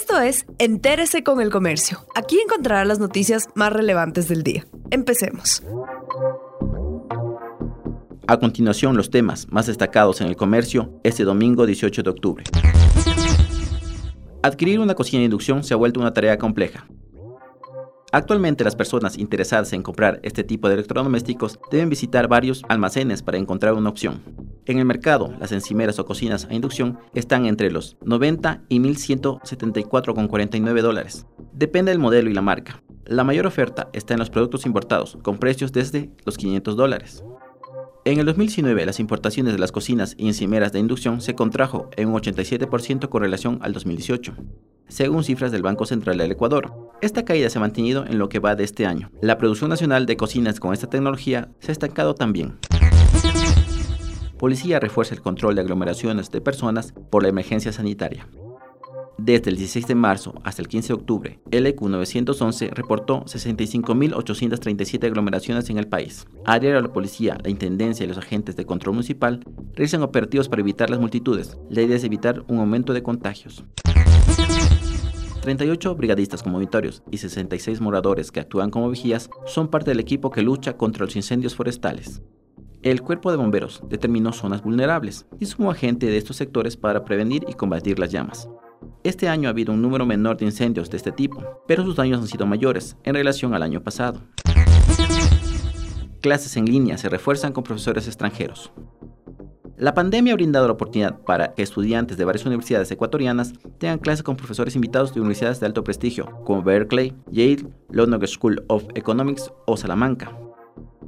Esto es Entérese con el Comercio. Aquí encontrará las noticias más relevantes del día. Empecemos. A continuación, los temas más destacados en el comercio este domingo 18 de octubre. Adquirir una cocina de inducción se ha vuelto una tarea compleja. Actualmente las personas interesadas en comprar este tipo de electrodomésticos deben visitar varios almacenes para encontrar una opción. En el mercado, las encimeras o cocinas a inducción están entre los 90 y 1.174,49 dólares. Depende del modelo y la marca. La mayor oferta está en los productos importados, con precios desde los 500 dólares. En el 2019, las importaciones de las cocinas y encimeras de inducción se contrajo en un 87% con relación al 2018, según cifras del Banco Central del Ecuador. Esta caída se ha mantenido en lo que va de este año. La producción nacional de cocinas con esta tecnología se ha estancado también. Policía refuerza el control de aglomeraciones de personas por la emergencia sanitaria. Desde el 16 de marzo hasta el 15 de octubre, el EQ 911 reportó 65.837 aglomeraciones en el país. A diario la policía, la intendencia y los agentes de control municipal realizan operativos para evitar las multitudes. La idea es evitar un aumento de contagios. 38 brigadistas comunitarios y 66 moradores que actúan como vigías son parte del equipo que lucha contra los incendios forestales. El cuerpo de bomberos determinó zonas vulnerables y sumó a gente de estos sectores para prevenir y combatir las llamas. Este año ha habido un número menor de incendios de este tipo, pero sus daños han sido mayores en relación al año pasado. Clases en línea se refuerzan con profesores extranjeros. La pandemia ha brindado la oportunidad para que estudiantes de varias universidades ecuatorianas tengan clases con profesores invitados de universidades de alto prestigio, como Berkeley, Yale, London School of Economics o Salamanca.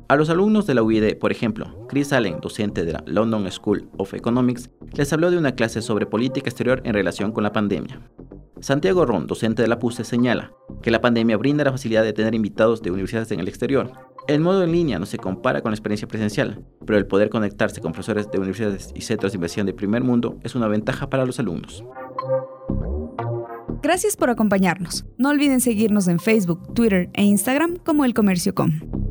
A los alumnos de la UID, por ejemplo, Chris Allen, docente de la London School of Economics, les habló de una clase sobre política exterior en relación con la pandemia. Santiago Ron, docente de la PUSE, señala que la pandemia brinda la facilidad de tener invitados de universidades en el exterior, el modo en línea no se compara con la experiencia presencial, pero el poder conectarse con profesores de universidades y centros de inversión de primer mundo es una ventaja para los alumnos. Gracias por acompañarnos. No olviden seguirnos en Facebook, Twitter e Instagram como El Comercio Com.